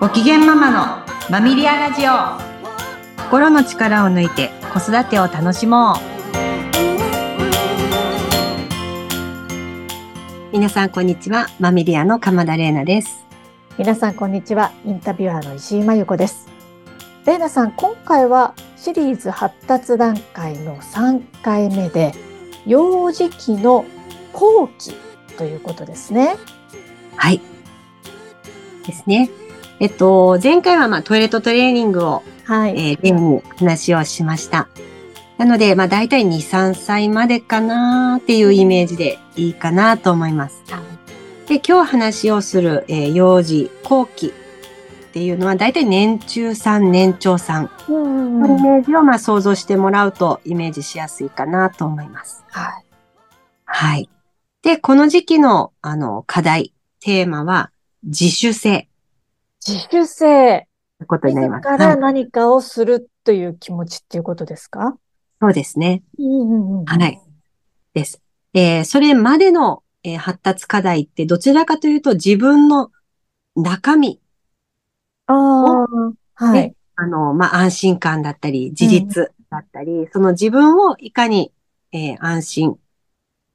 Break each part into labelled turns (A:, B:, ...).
A: ご機嫌ママのマミリアラジオ。心の力を抜いて子育てを楽しもう。皆さんこんにちはマミリアの鎌田玲奈です。
B: 皆さんこんにちはインタビュアーの石井真由子です。玲奈さん今回はシリーズ発達段階の3回目で幼児期の後期ということですね。
A: はい。ですねえっと、前回はまあトイレットトレーニングを、はい、えー、例に話をしました。なので、まあ大体2、3歳までかなっていうイメージでいいかなと思います。で、今日話をする、えー、幼児後期っていうのは大体年中さん、年長さんのイメージをまあ想像してもらうとイメージしやすいかなと思います。はい。はい。で、この時期のあの課題、テーマは自主性。
B: 自主性。
A: ことになります。
B: から何かをするという気持ちっていうことですか、
A: そうですね。はい。です。えー、それまでの、えー、発達課題ってどちらかというと自分の中身
B: ああ、はい。
A: あの、まあ、安心感だったり、自立だったり、うん、その自分をいかに、えー、安心、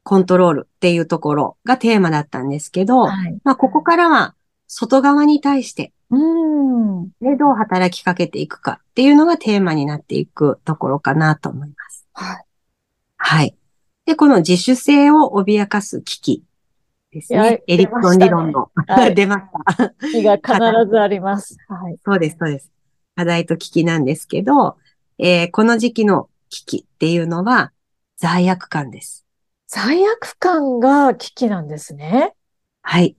A: コントロールっていうところがテーマだったんですけど、はい、まあ、ここからは外側に対して、うん。で、どう働きかけていくかっていうのがテーマになっていくところかなと思います。はい。はい。で、この自主性を脅かす危機ですね。エリクソン理論の。出ました。
B: 危機が必ずあります。
A: はい。そうです、そうです。課題と危機なんですけど、えー、この時期の危機っていうのは罪悪感です。
B: 罪悪感が危機なんですね。
A: はい。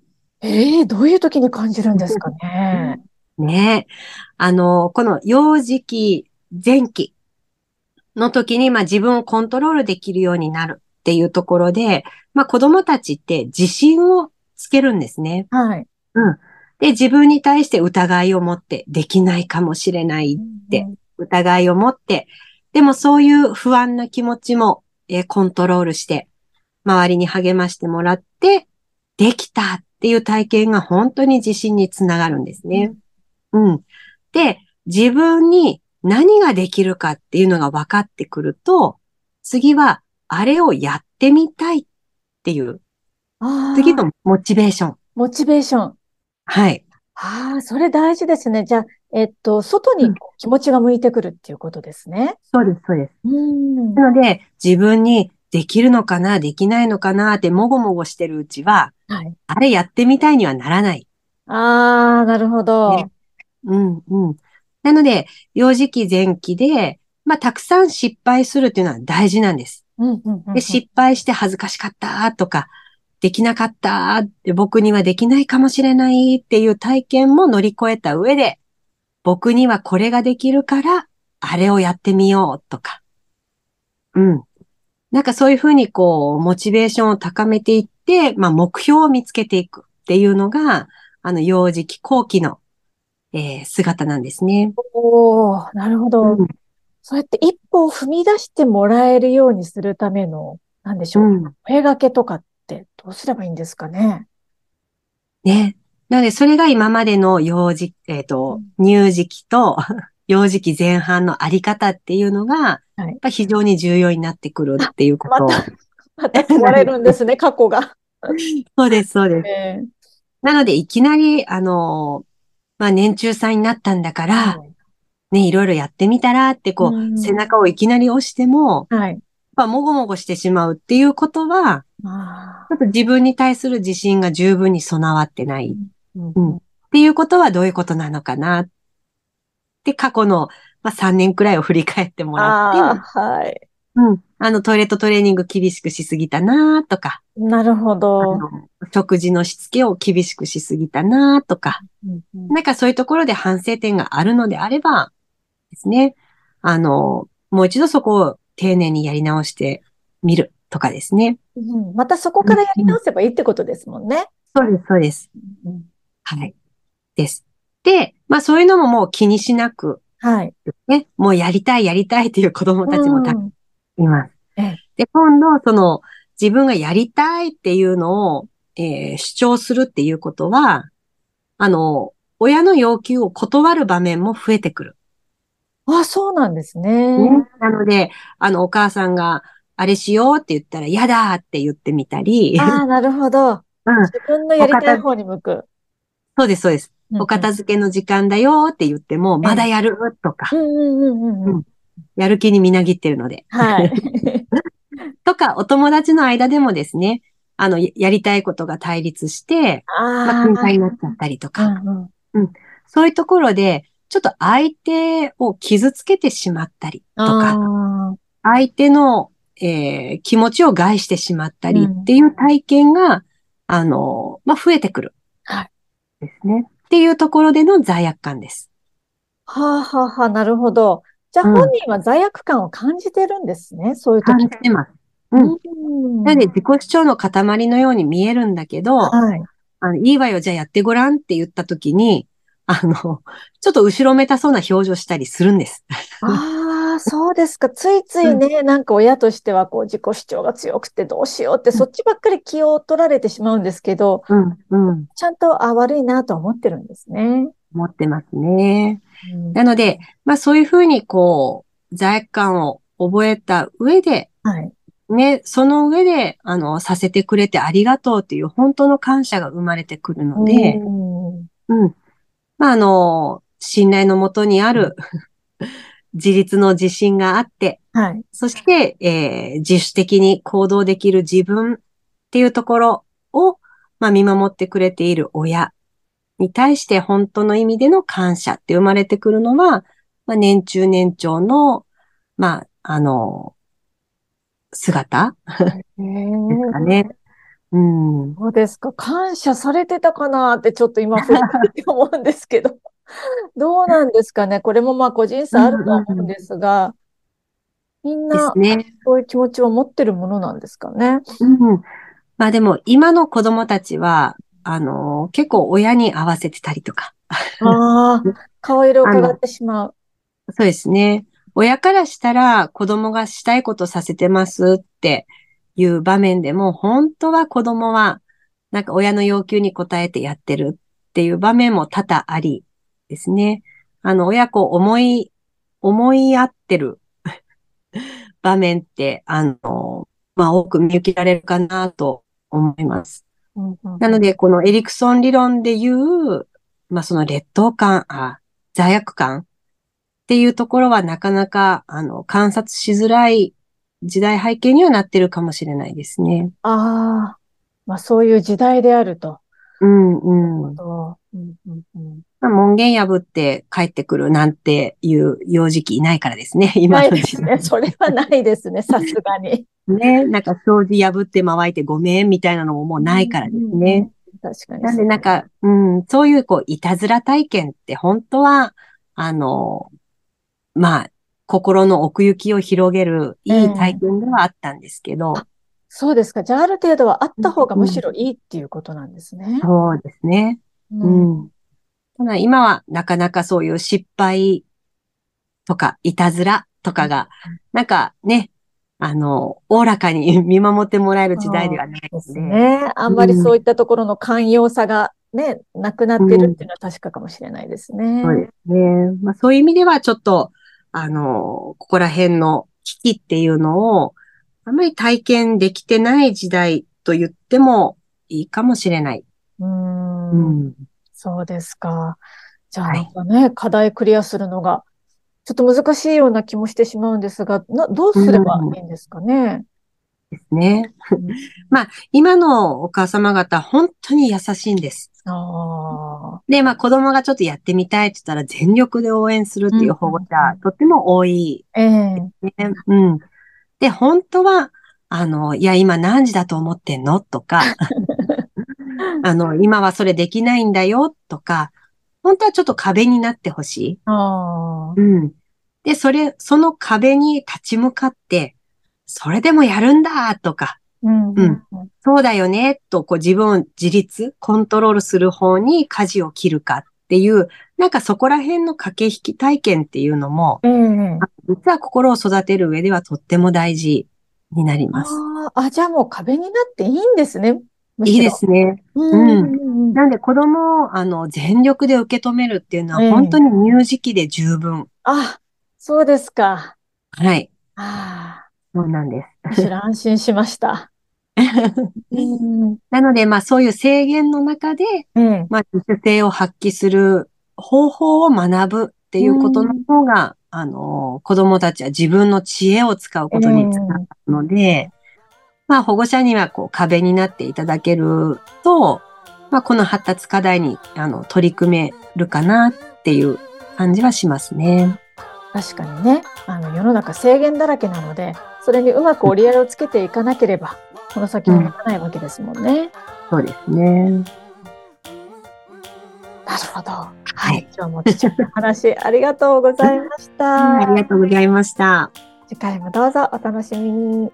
B: ええー、どういう時に感じるんですかね？
A: ねあの、この幼児期、前期の時に、まあ自分をコントロールできるようになるっていうところで、まあ子供たちって自信をつけるんですね。
B: はい。
A: うん。で、自分に対して疑いを持って、できないかもしれないって、疑いを持って、でもそういう不安な気持ちも、えコントロールして、周りに励ましてもらって、できたっていう体験が本当に自信につながるんですね。うん。で、自分に何ができるかっていうのが分かってくると、次はあれをやってみたいっていう、次のモチベーション。
B: モチベーション。
A: はい。
B: ああ、それ大事ですね。じゃあ、えっと、外に気持ちが向いてくるっていうことですね。
A: うん、そうです、そうです。なので、自分にできるのかな、できないのかなってもごもごしてるうちは、はい、あれやってみたいにはならない。
B: ああ、なるほど、ね。
A: うん、うん。なので、幼児期前期で、まあ、たくさん失敗するっていうのは大事なんです。で失敗して恥ずかしかったとか、できなかったって僕にはできないかもしれないっていう体験も乗り越えた上で、僕にはこれができるから、あれをやってみようとか。うん。なんかそういうふうにこう、モチベーションを高めていって、まあ目標を見つけていくっていうのが、あの、幼児期後期の、えー、姿なんですね。
B: おー、なるほど、うん。そうやって一歩を踏み出してもらえるようにするための、なんでしょう。うん、声掛けとかってどうすればいいんですかね？
A: ね。なので、それが今までの幼児、えっ、ー、と、乳児期と幼児期前半のあり方っていうのが、やっぱ非常に重要になってくるっていうことを。また、
B: また問われるんですね、過去が。
A: そうです、そうです。えー、なので、いきなり、あの、まあ、年中さんになったんだから、はい、ね、いろいろやってみたらって、こう、うん、背中をいきなり押しても、はい。まあ、もごもごしてしまうっていうことは、ちょっと自分に対する自信が十分に備わってない。うん、うん、っていうことはどういうことなのかなっで、過去の、まあ、3年くらいを振り返ってもらって、はい。うん。あの、トイレットトレーニング厳しくしすぎたなとか。
B: なるほど。
A: 食事のしつけを厳しくしすぎたなとか、うんうん。なんかそういうところで反省点があるのであれば、ですね。あの、もう一度そこを丁寧にやり直してみるとかですね。
B: うん、またそこからやり直せばいいってことですもんね。
A: そうです、そうです。うん、はい。です。で、まあそういうのももう気にしなく、はい。ね、もうやりたいやりたいっていう子供たちもたくさんいます。で、今度、その自分がやりたいっていうのを、えー、主張するっていうことは、あの、親の要求を断る場面も増えてくる。
B: あ、そうなんですね。
A: ねなので、あの、お母さんが、あれしようって言ったら、嫌だって言ってみたり。
B: ああ、なるほど。
A: うん、
B: 自分のやりたい方に向く。
A: そうです、そうです。お片付けの時間だよって言っても、まだやるとか。やる気にみなぎってるので。
B: はい。
A: とか、お友達の間でもですね、あの、やりたいことが対立して、まあ、喧嘩になっちゃったりとか、うんうん、そういうところで、ちょっと相手を傷つけてしまったりとか、相手の、えー、気持ちを害してしまったりっていう体験が、うん、あの、まあ、増えてくる。
B: はい。
A: ですね。っていうところでの罪悪感です。
B: はあ、はあはあ、なるほど。じゃあ本人は罪悪感を感じてるんですね、うん、そういう時。
A: 感じてます。うん。なので自己主張の塊のように見えるんだけど、はい。あのいいわよ、じゃあやってごらんって言った時に、あの、ちょっと後ろめたそうな表情したりするんです。
B: ああ、そうですか。ついついね、うん、なんか親としてはこう自己主張が強くてどうしようって、そっちばっかり気を取られてしまうんですけど、
A: うん、うん、
B: ちゃんと、あ、悪いなと思ってるんですね。
A: 思ってますね。うん、なので、まあそういうふうにこう、罪悪感を覚えた上で、
B: はい。
A: ね、その上で、あの、させてくれてありがとうっていう本当の感謝が生まれてくるので、うん、うん。まあ、あの、信頼のもとにある自立の自信があって、
B: はい。
A: そして、えー、自主的に行動できる自分っていうところを、まあ、見守ってくれている親に対して本当の意味での感謝って生まれてくるのは、まあ、年中年長の、まあ、あの、姿ですかね。うん。
B: そうですか。感謝されてたかなってちょっと今思うんですけど。どうなんですかね。これもまあ個人差あると思うんですが、みんな、そういう気持ちを持ってるものなんですかね。
A: うん。まあでも今の子供たちは、あの、結構親に合わせてたりとか。
B: ああ、顔色を伺ってしまう。
A: そうですね。親からしたら子供がしたいことさせてますっていう場面でも、本当は子供は、なんか親の要求に応えてやってるっていう場面も多々ありですね。あの、親子思い、思い合ってる 場面って、あの、まあ、多く見受けられるかなと思います。なので、このエリクソン理論で言う、まあ、その劣等感、あ、罪悪感っていうところはなかなか、あの、観察しづらい時代背景にはなってるかもしれないですね。
B: ああ、まあそういう時代であると。
A: うんうん。うんうんうんまあ、門限破って帰ってくるなんていう幼児期いないからですね、今
B: の時代。ね。それはないですね、さすがに。
A: ね、なんか掃除破って回ってごめんみたいなのももうないからですね。
B: うんうん、確かに。
A: なんでなんか、うん、そういうこう、いたずら体験って本当は、あの、まあ、心の奥行きを広げるいい体験ではあったんですけど。
B: そうですか。じゃあ、ある程度はあった方がむしろいいっていうことなんですね。
A: うん、そうですね。うん。うん、ただ今はなかなかそういう失敗とか、いたずらとかが、なんかね、あの、おおらかに見守ってもらえる時代ではない
B: ですね。あんまりそういったところの寛容さがね、うん、なくなってるっていうのは確かかもしれないですね。
A: そうですね。まあそういう意味ではちょっと、あの、ここら辺の危機っていうのを、あまり体験できてない時代と言ってもいいかもしれない。
B: うん,、うん。そうですか。じゃあなんかね、はい、課題クリアするのが、ちょっと難しいような気もしてしまうんですが、などうすればいいんですかね？
A: ですね。まあ、今のお母様方、本当に優しいんです。で、まあ、子供がちょっとやってみたいって言ったら、全力で応援するっていう保護者、うん、とっても多い、
B: えー、
A: うん。で、本当は、あの、いや、今何時だと思ってんの？とか、あの、今はそれできないんだよ？とか、本当はちょっと壁になってほしい。うん。で、それ、その壁に立ち向かって、それでもやるんだとか、
B: うん、うん、
A: そうだよね、とこう自分を自立、コントロールする方に舵を切るかっていう、なんかそこら辺の駆け引き体験っていうのも、
B: うん、
A: 実は心を育てる上ではとっても大事になります。
B: ああ、じゃあもう壁になっていいんですね。
A: いいですね。うん。なんで子供をあの全力で受け止めるっていうのは本当に乳児期で十分。
B: あ、そうですか。
A: はい。
B: ああ、
A: そうなんです。
B: むしろ安心しました。うん。
A: なので、まあそういう制限の中で、
B: うん。
A: まあ自主性を発揮する方法を学ぶっていうことの方が、あの、子供たちは自分の知恵を使うことにつながるので、まあ保護者にはこう壁になっていただけると、まあこの発達課題にあの取り組めるかなっていう感じはしますね。
B: 確かにね、あの世の中制限だらけなので、それにうまく折り合いをつけていかなければ、この先もいかないわけですもんね。
A: そうですね。
B: なるほど。
A: はい。
B: 今日も貴重な話ありがとうございました。
A: ありがとうございました。
B: 次回もどうぞお楽しみに。